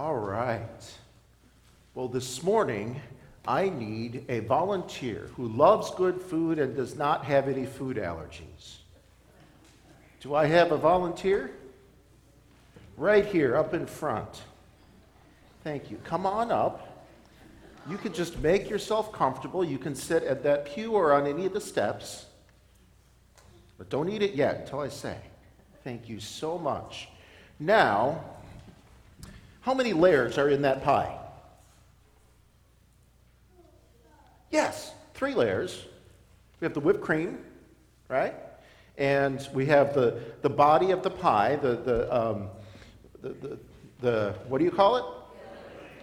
All right. Well, this morning, I need a volunteer who loves good food and does not have any food allergies. Do I have a volunteer? Right here, up in front. Thank you. Come on up. You can just make yourself comfortable. You can sit at that pew or on any of the steps. But don't eat it yet until I say. Thank you so much. Now, how many layers are in that pie? Yes, three layers. We have the whipped cream, right? And we have the, the body of the pie, the, the, um, the, the, the, what do you call it?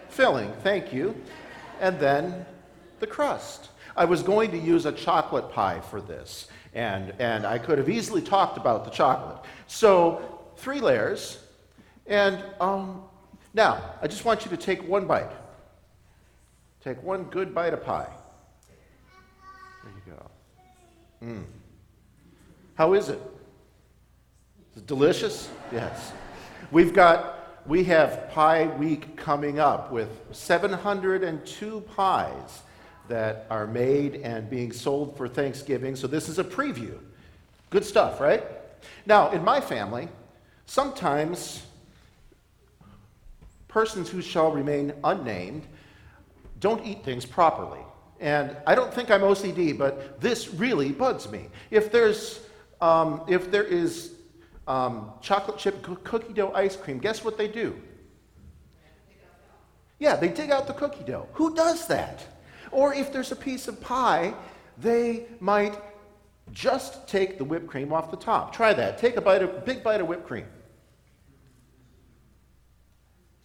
Filling, thank you. And then the crust. I was going to use a chocolate pie for this, and, and I could have easily talked about the chocolate. So, three layers. And um, now, I just want you to take one bite. Take one good bite of pie. There you go. Mm. How is it? Is it delicious? Yes. We've got we have Pie Week coming up with 702 pies that are made and being sold for Thanksgiving. So this is a preview. Good stuff, right? Now, in my family, sometimes persons who shall remain unnamed don't eat things properly. And I don't think I'm OCD, but this really bugs me. If there's um, if there is um, chocolate chip cookie dough ice cream, guess what they do? Yeah, they dig out the cookie dough. Who does that? Or if there's a piece of pie, they might just take the whipped cream off the top. Try that. Take a bite of big bite of whipped cream.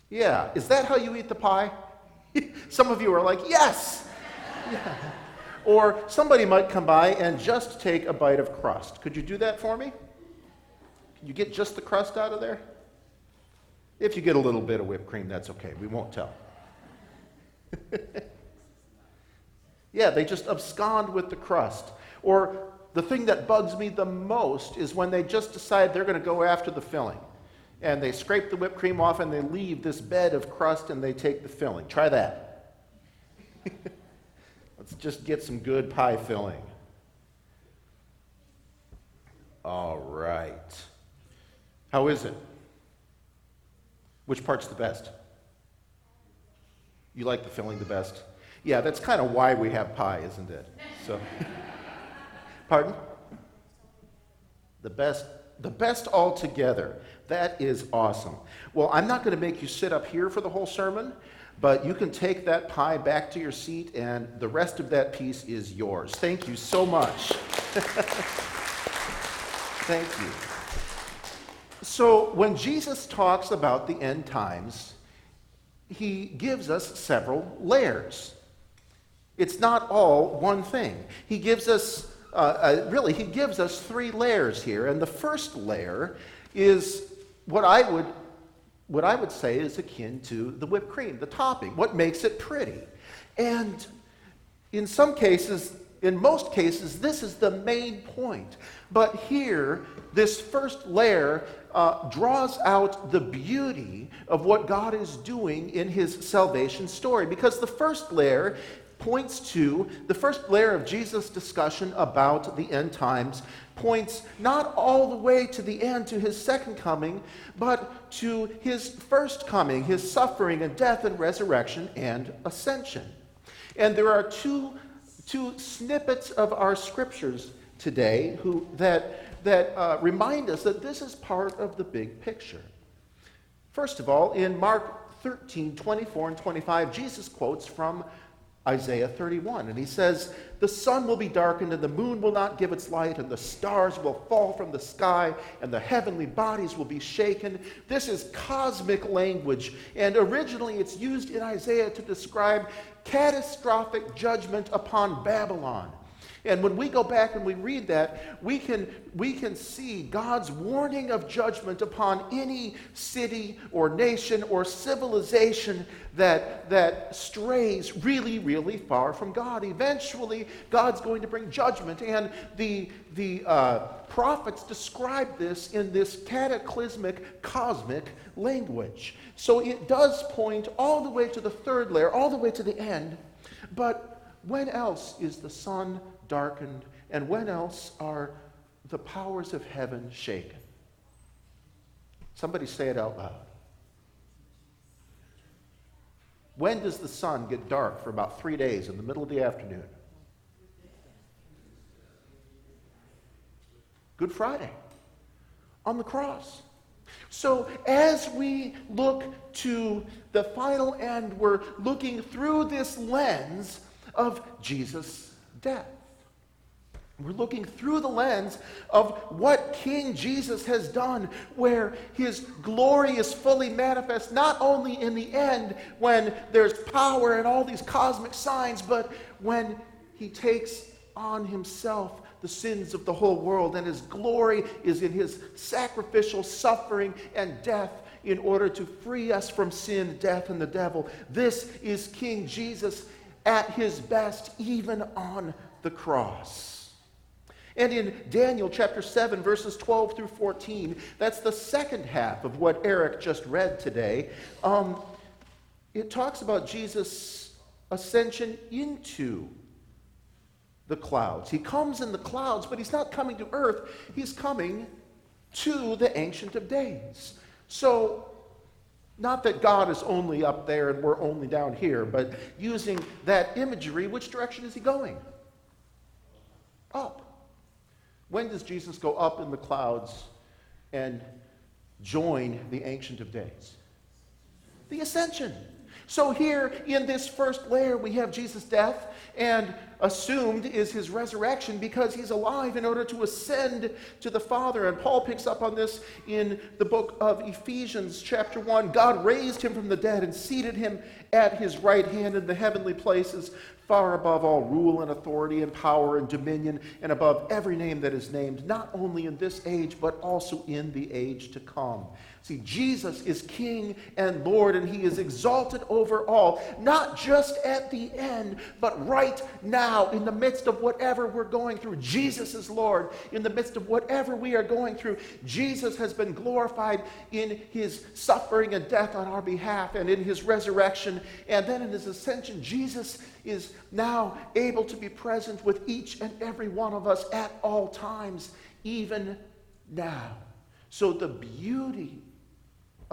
Yeah, is that how you eat the pie? Some of you are like, yes. Yeah. Or somebody might come by and just take a bite of crust. Could you do that for me? Can you get just the crust out of there? If you get a little bit of whipped cream, that's okay. We won't tell. yeah, they just abscond with the crust. Or the thing that bugs me the most is when they just decide they're going to go after the filling. And they scrape the whipped cream off and they leave this bed of crust and they take the filling. Try that. Let's just get some good pie filling. All right. How is it? Which part's the best? You like the filling the best? Yeah, that's kind of why we have pie, isn't it? So, pardon? The best, the best altogether. That is awesome. Well, I'm not going to make you sit up here for the whole sermon, but you can take that pie back to your seat, and the rest of that piece is yours. Thank you so much. Thank you. So, when Jesus talks about the end times, he gives us several layers. It's not all one thing. He gives us, uh, uh, really, he gives us three layers here. And the first layer is what I would, what I would say is akin to the whipped cream, the topping, what makes it pretty. And in some cases, in most cases, this is the main point. But here, this first layer uh, draws out the beauty of what God is doing in his salvation story. Because the first layer points to the first layer of Jesus' discussion about the end times, points not all the way to the end, to his second coming, but to his first coming, his suffering and death and resurrection and ascension. And there are two two snippets of our scriptures today who, that, that uh, remind us that this is part of the big picture. First of all, in Mark 13, 24 and 25, Jesus quotes from Isaiah 31. And he says, The sun will be darkened, and the moon will not give its light, and the stars will fall from the sky, and the heavenly bodies will be shaken. This is cosmic language. And originally, it's used in Isaiah to describe catastrophic judgment upon Babylon. And when we go back and we read that, we can, we can see God's warning of judgment upon any city or nation or civilization that, that strays really, really far from God. Eventually, God's going to bring judgment. And the, the uh, prophets describe this in this cataclysmic, cosmic language. So it does point all the way to the third layer, all the way to the end. But when else is the sun darkened, and when else are the powers of heaven shaken? Somebody say it out loud. When does the sun get dark for about three days in the middle of the afternoon? Good Friday on the cross. So, as we look to the final end, we're looking through this lens of Jesus' death. We're looking through the lens of what King Jesus has done, where his glory is fully manifest, not only in the end when there's power and all these cosmic signs, but when he takes on himself the sins of the whole world. And his glory is in his sacrificial suffering and death in order to free us from sin, death, and the devil. This is King Jesus at his best, even on the cross. And in Daniel chapter 7, verses 12 through 14, that's the second half of what Eric just read today. Um, it talks about Jesus' ascension into the clouds. He comes in the clouds, but he's not coming to earth, he's coming to the Ancient of Days. So, not that God is only up there and we're only down here, but using that imagery, which direction is he going? Up. When does Jesus go up in the clouds and join the Ancient of Days? The ascension. So, here in this first layer, we have Jesus' death, and assumed is his resurrection because he's alive in order to ascend to the Father. And Paul picks up on this in the book of Ephesians, chapter 1. God raised him from the dead and seated him at his right hand in the heavenly places, far above all rule and authority and power and dominion, and above every name that is named, not only in this age, but also in the age to come. See, Jesus is King and Lord, and He is exalted over all, not just at the end, but right now, in the midst of whatever we're going through. Jesus is Lord in the midst of whatever we are going through. Jesus has been glorified in His suffering and death on our behalf, and in His resurrection, and then in His ascension. Jesus is now able to be present with each and every one of us at all times, even now. So the beauty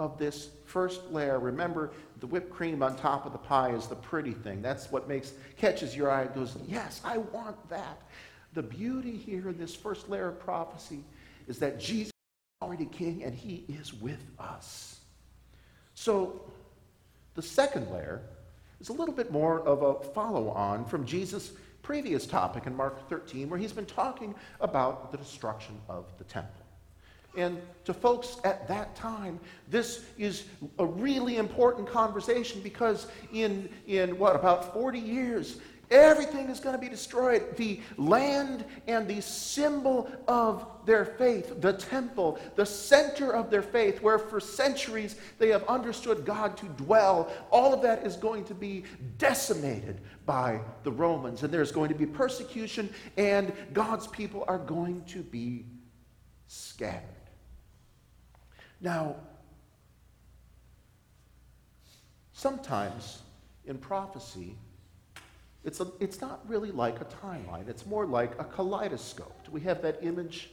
of this first layer. Remember, the whipped cream on top of the pie is the pretty thing. That's what makes catches your eye and goes, "Yes, I want that." The beauty here in this first layer of prophecy is that Jesus is already king and he is with us. So, the second layer is a little bit more of a follow on from Jesus' previous topic in Mark 13, where he's been talking about the destruction of the temple. And to folks at that time, this is a really important conversation because in, in what, about 40 years, everything is going to be destroyed. The land and the symbol of their faith, the temple, the center of their faith, where for centuries they have understood God to dwell, all of that is going to be decimated by the Romans. And there's going to be persecution, and God's people are going to be scattered. Now, sometimes in prophecy, it's, a, it's not really like a timeline. It's more like a kaleidoscope. Do we have that image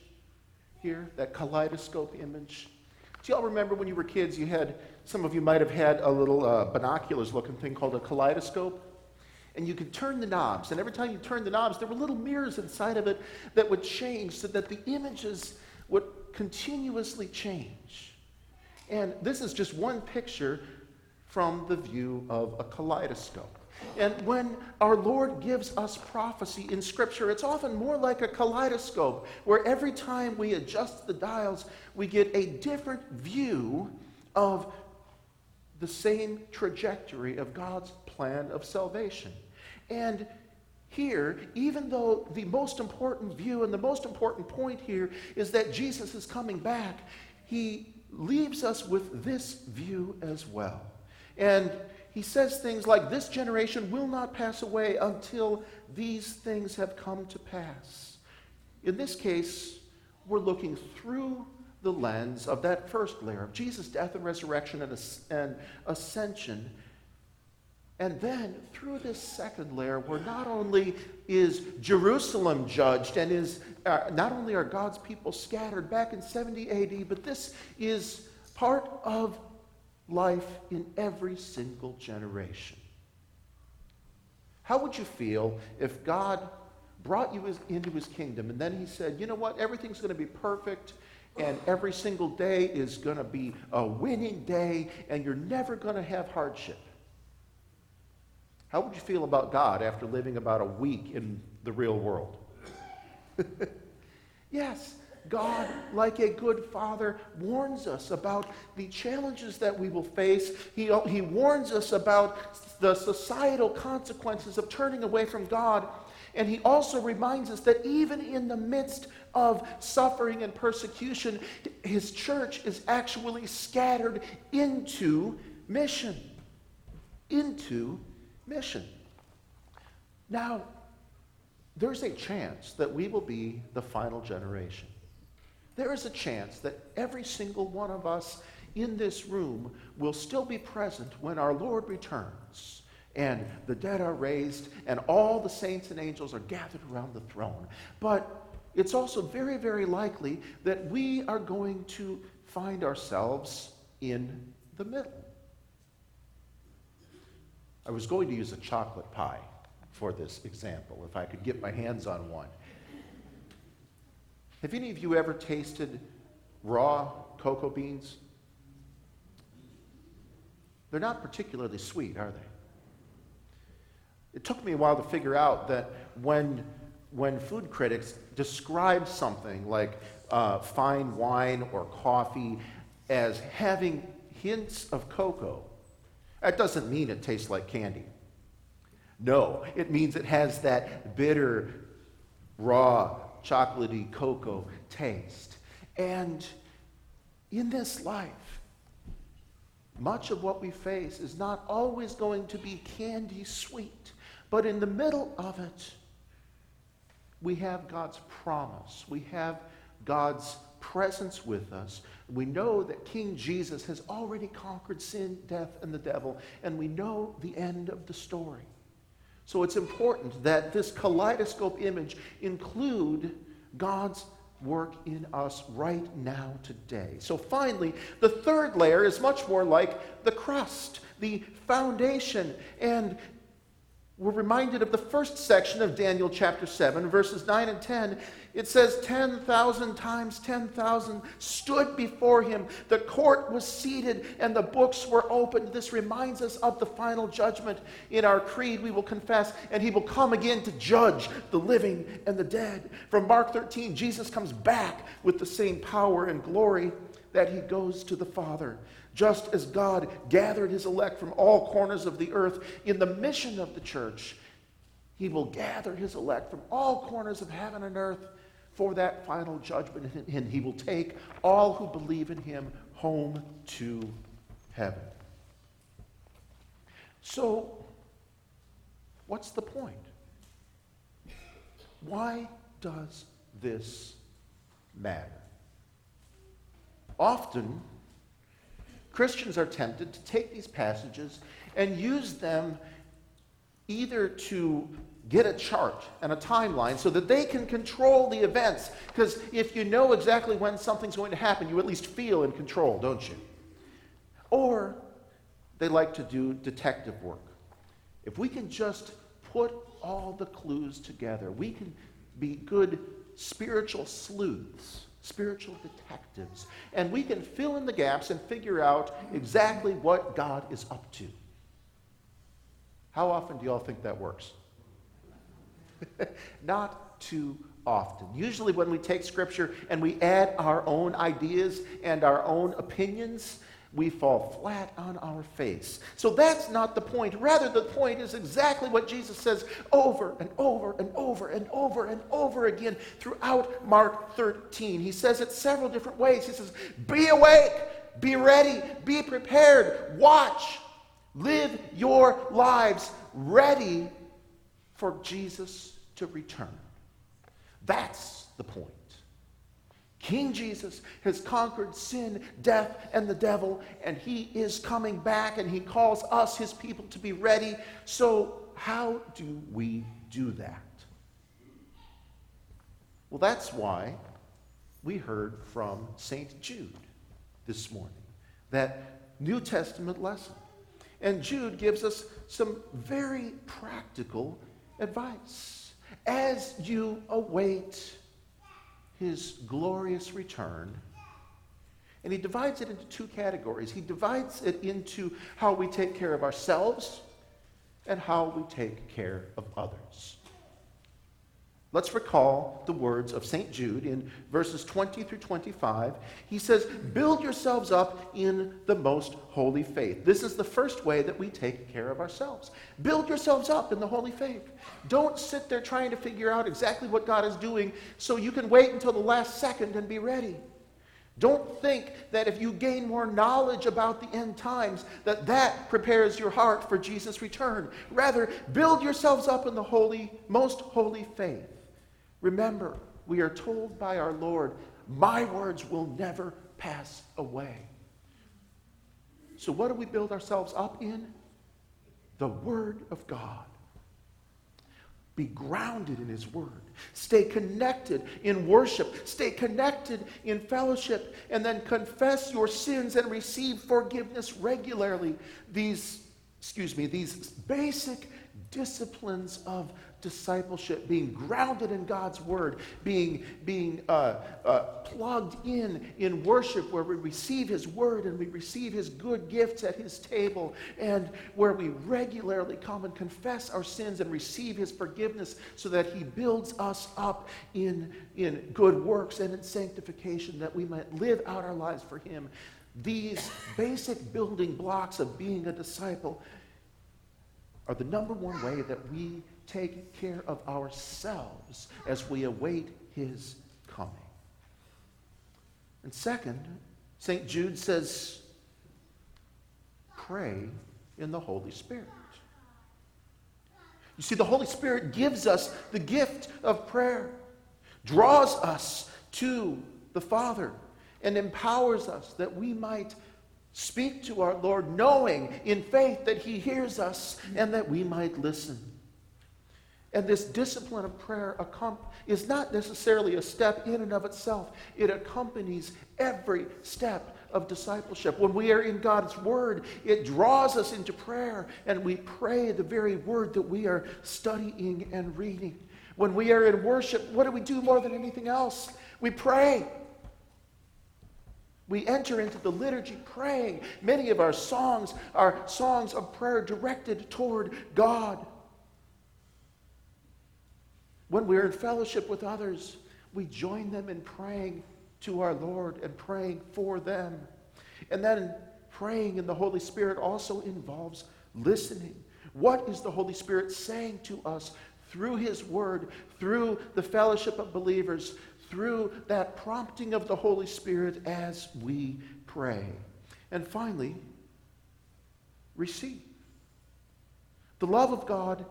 here, that kaleidoscope image? Do y'all remember when you were kids, you had, some of you might have had a little uh, binoculars looking thing called a kaleidoscope? And you could turn the knobs, and every time you turned the knobs, there were little mirrors inside of it that would change so that the images would continuously change. And this is just one picture from the view of a kaleidoscope. And when our Lord gives us prophecy in Scripture, it's often more like a kaleidoscope, where every time we adjust the dials, we get a different view of the same trajectory of God's plan of salvation. And here, even though the most important view and the most important point here is that Jesus is coming back, he leaves us with this view as well. And he says things like, This generation will not pass away until these things have come to pass. In this case, we're looking through the lens of that first layer of Jesus' death and resurrection and, ascension and then through this second layer, where not only is Jerusalem judged and is uh, not only are God's people scattered back in 70 AD, but this is part of life in every single generation. How would you feel if God brought you into his kingdom and then he said, you know what, everything's going to be perfect and every single day is going to be a winning day and you're never going to have hardship? How would you feel about God after living about a week in the real world? yes, God, like a good father, warns us about the challenges that we will face. He, uh, he warns us about the societal consequences of turning away from God. And he also reminds us that even in the midst of suffering and persecution, his church is actually scattered into mission. Into mission. Now, there's a chance that we will be the final generation. There is a chance that every single one of us in this room will still be present when our Lord returns and the dead are raised and all the saints and angels are gathered around the throne. But it's also very, very likely that we are going to find ourselves in the middle. I was going to use a chocolate pie for this example, if I could get my hands on one. Have any of you ever tasted raw cocoa beans? They're not particularly sweet, are they? It took me a while to figure out that when, when food critics describe something like uh, fine wine or coffee as having hints of cocoa, that doesn't mean it tastes like candy. No, it means it has that bitter, raw, chocolatey cocoa taste. And in this life, much of what we face is not always going to be candy sweet, but in the middle of it, we have God's promise. We have God's presence with us. We know that King Jesus has already conquered sin, death, and the devil, and we know the end of the story. So it's important that this kaleidoscope image include God's work in us right now today. So finally, the third layer is much more like the crust, the foundation, and we're reminded of the first section of Daniel chapter 7, verses 9 and 10. It says, 10,000 times 10,000 stood before him. The court was seated and the books were opened. This reminds us of the final judgment. In our creed, we will confess, and he will come again to judge the living and the dead. From Mark 13, Jesus comes back with the same power and glory that he goes to the Father. Just as God gathered his elect from all corners of the earth in the mission of the church, he will gather his elect from all corners of heaven and earth for that final judgment, and he will take all who believe in him home to heaven. So, what's the point? Why does this matter? Often, Christians are tempted to take these passages and use them either to get a chart and a timeline so that they can control the events. Because if you know exactly when something's going to happen, you at least feel in control, don't you? Or they like to do detective work. If we can just put all the clues together, we can be good spiritual sleuths spiritual detectives. And we can fill in the gaps and figure out exactly what God is up to. How often do y'all think that works? Not too often. Usually, when we take Scripture and we add our own ideas and our own opinions, we fall flat on our face. So that's not the point. Rather, the point is exactly what Jesus says over and over and over and over and over again throughout Mark 13. He says it several different ways. He says, Be awake, be ready, be prepared, watch, live your lives ready for Jesus to return. That's the point. King Jesus has conquered sin, death, and the devil, and he is coming back, and he calls us, his people, to be ready. So, how do we do that? Well, that's why we heard from St. Jude this morning, that New Testament lesson. And Jude gives us some very practical advice as you await his glorious return. And he divides it into two categories. He divides it into how we take care of ourselves and how we take care of others. Let's recall the words of St. Jude in verses 20 through 25. He says, Build yourselves up in the most holy faith. This is the first way that we take care of ourselves. Build yourselves up in the holy faith. Don't sit there trying to figure out exactly what God is doing so you can wait until the last second and be ready. Don't think that if you gain more knowledge about the end times, that that prepares your heart for Jesus' return. Rather, build yourselves up in the holy, most holy faith. Remember, we are told by our Lord, My words will never pass away. So, what do we build ourselves up in? The Word of God. Be grounded in His Word. Stay connected in worship. Stay connected in fellowship. And then confess your sins and receive forgiveness regularly. These, excuse me, these basic disciplines of discipleship, being grounded in God's word, being, being uh, uh, plugged in in worship where we receive his word and we receive his good gifts at his table, and where we regularly come and confess our sins and receive his forgiveness so that he builds us up in, in good works and in sanctification that we might live out our lives for him. These basic building blocks of being a disciple are the number one way that we take care of ourselves as we await his coming. And second, St. Jude says, pray in the Holy Spirit. You see, the Holy Spirit gives us the gift of prayer, draws us to the Father, and empowers us that we might speak to our Lord, knowing in faith that He hears us and that we might listen. And this discipline of prayer is not necessarily a step in and of itself, it accompanies every step of discipleship. When we are in God's Word, it draws us into prayer, and we pray the very word that we are studying and reading. When we are in worship, what do we do more than anything else? We pray. We enter into the liturgy praying. Many of our songs are songs of prayer directed toward God. When we're in fellowship with others, we join them in praying to our Lord and praying for them. And then praying in the Holy Spirit also involves listening. What is the Holy Spirit saying to us through His Word, through the fellowship of believers, through that prompting of the Holy Spirit as we pray? And finally, receive. The love of God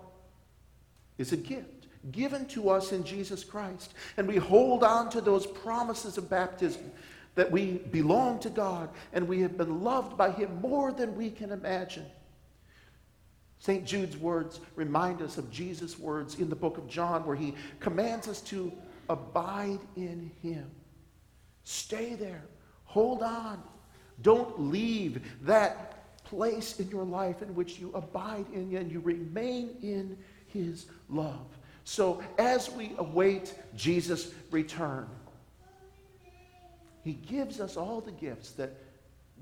is a gift given to us in Jesus Christ. And we hold on to those promises of baptism that we belong to God and we have been loved by Him more than we can imagine. St. Jude's words remind us of Jesus' words in the book of John, where he commands us to abide in Him. Stay there. Hold on. Don't leave that place in your life in which you abide in and you remain in His love. So as we await Jesus' return, he gives us all the gifts that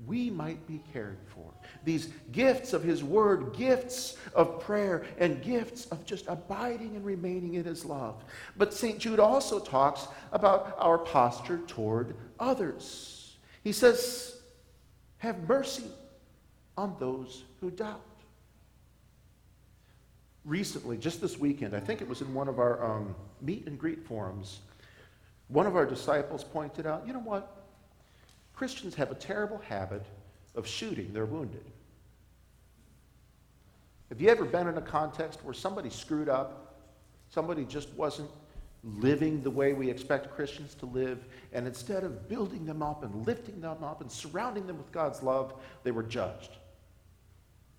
we might be cared for. These gifts of His Word, gifts of prayer, and gifts of just abiding and remaining in His love. But St. Jude also talks about our posture toward others. He says, Have mercy on those who doubt. Recently, just this weekend, I think it was in one of our um, meet and greet forums, one of our disciples pointed out you know what? Christians have a terrible habit of shooting their wounded. Have you ever been in a context where somebody screwed up? Somebody just wasn't living the way we expect Christians to live, and instead of building them up and lifting them up and surrounding them with God's love, they were judged.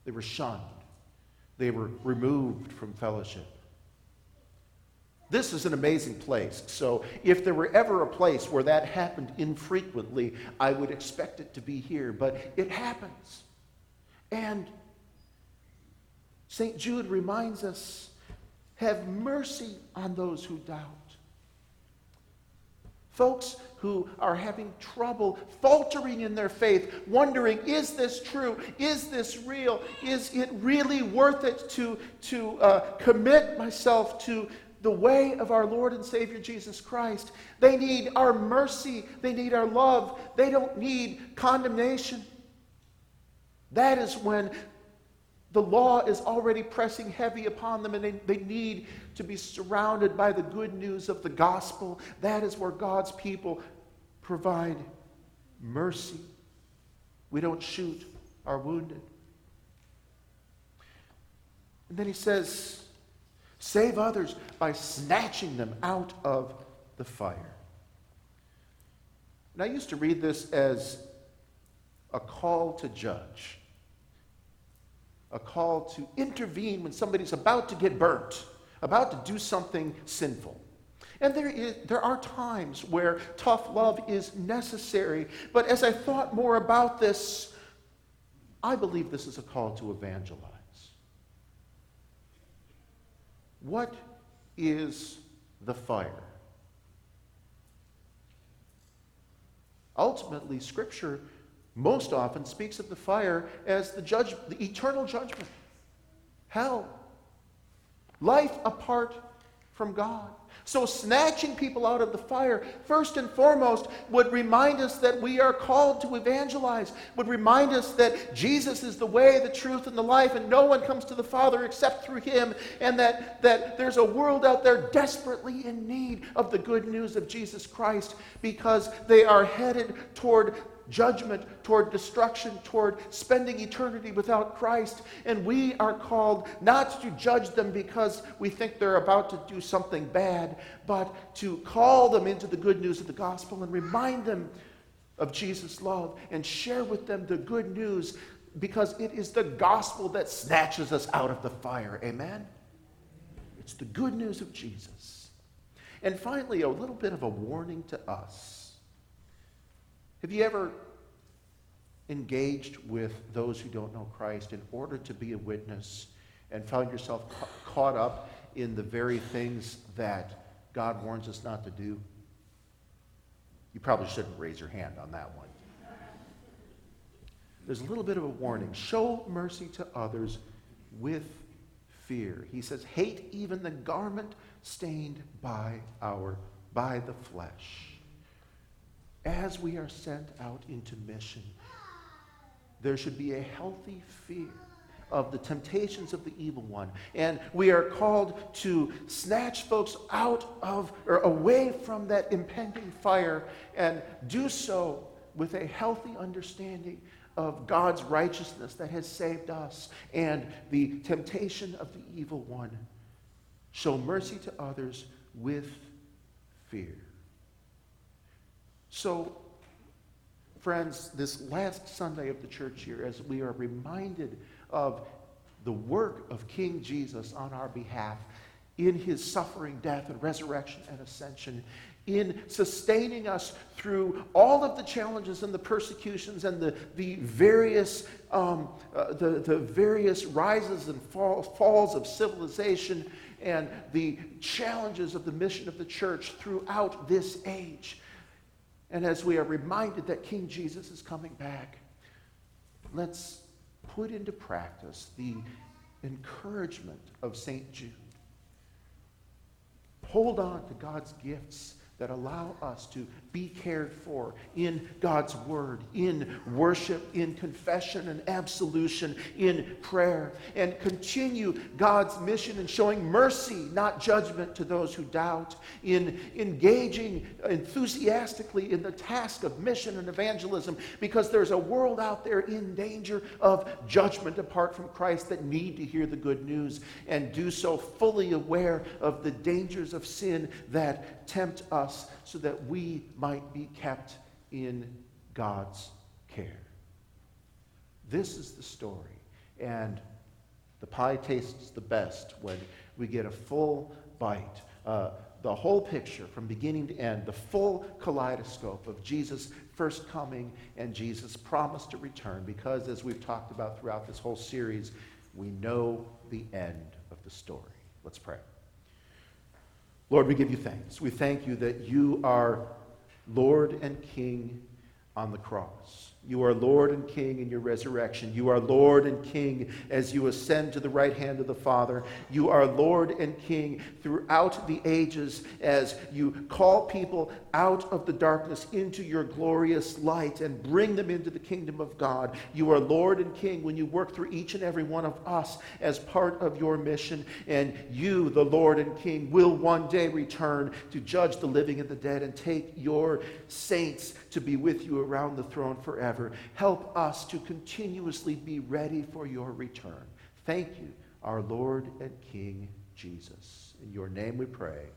They were shunned. They were removed from fellowship. This is an amazing place. So, if there were ever a place where that happened infrequently, I would expect it to be here. But it happens. And St. Jude reminds us have mercy on those who doubt. Folks who are having trouble, faltering in their faith, wondering, is this true? Is this real? Is it really worth it to, to uh, commit myself to the way of our Lord and Savior Jesus Christ? They need our mercy. They need our love. They don't need condemnation. That is when the law is already pressing heavy upon them, and they, they need to be surrounded by the good news of the gospel. That is where God's people provide mercy. We don't shoot our wounded. And then he says, save others by snatching them out of the fire. And I used to read this as a call to judge a call to intervene when somebody's about to get burnt, about to do something sinful. And there, is, there are times where tough love is necessary. But as I thought more about this, I believe this is a call to evangelize. What is the fire? Ultimately, Scripture most often speaks of the fire as the, judge, the eternal judgment, hell, life apart from God. So, snatching people out of the fire, first and foremost, would remind us that we are called to evangelize, would remind us that Jesus is the way, the truth, and the life, and no one comes to the Father except through him, and that, that there's a world out there desperately in need of the good news of Jesus Christ because they are headed toward judgment, toward destruction, toward spending eternity without Christ. And we are called not to judge them because we think they're about to do something bad, but to call them into the good news of the gospel and remind them of Jesus' love and share with them the good news because it is the gospel that snatches us out of the fire. Amen? It's the good news of Jesus. And finally, a little bit of a warning to us. Have you ever engaged with those who don't know Christ in order to be a witness and found yourself ca- caught up in the very things that God warns us not to do? You probably shouldn't raise your hand on that one. There's a little bit of a warning. Show mercy to others with fear. He says, hate even the garment stained by our by the flesh as we are sent out into mission, there should be a healthy fear of the temptations of the evil one. And we are called to snatch folks out of or away from that impending fire and do so with a healthy understanding of God's righteousness that has saved us and the temptation of the evil one. Show mercy to others with fear. So, friends, this last Sunday of the church year, as we are reminded of the work of King Jesus on our behalf in his suffering, death, and resurrection and ascension, in sustaining us through all of the challenges and the persecutions and the, the, various, um, uh, the, the various rises and fall, falls of civilization and the challenges of the mission of the church throughout this age. And as we are reminded that King Jesus is coming back, let's put into practice the encouragement of St. Jude. Hold on to God's gifts that allow us to be cared for in God's Word, in worship, in confession and absolution, in prayer, and continue God's mission in showing mercy, not judgment, to those who doubt, in engaging enthusiastically in the task of mission and evangelism, because there's a world out there in danger of judgment apart from Christ that need to hear the good news and do so fully aware of the dangers of sin that tempt us so that we might be kept in God's care. This is the story. And the pie tastes the best when we get a full bite, uh, the whole picture from beginning to end, the full kaleidoscope of Jesus' first coming and Jesus' promise to return. Because, as we've talked about throughout this whole series, we know the end of the story. Let's pray. Lord, we give you thanks. We thank you that you are Lord and King on the cross. You are Lord and King in your resurrection. You are Lord and King as you ascend to the right hand of the Father. You are Lord and King throughout the ages as you call people out of the darkness into your glorious light and bring them into the kingdom of God. You are Lord and King when you work through each and every one of us as part of your mission. And you, the Lord and King, will one day return to judge the living and the dead and take your saints to be with you around the throne forever forever. Help us to continuously be ready for your return. Thank you, our Lord and King Jesus. In your name we pray.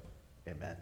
Amen.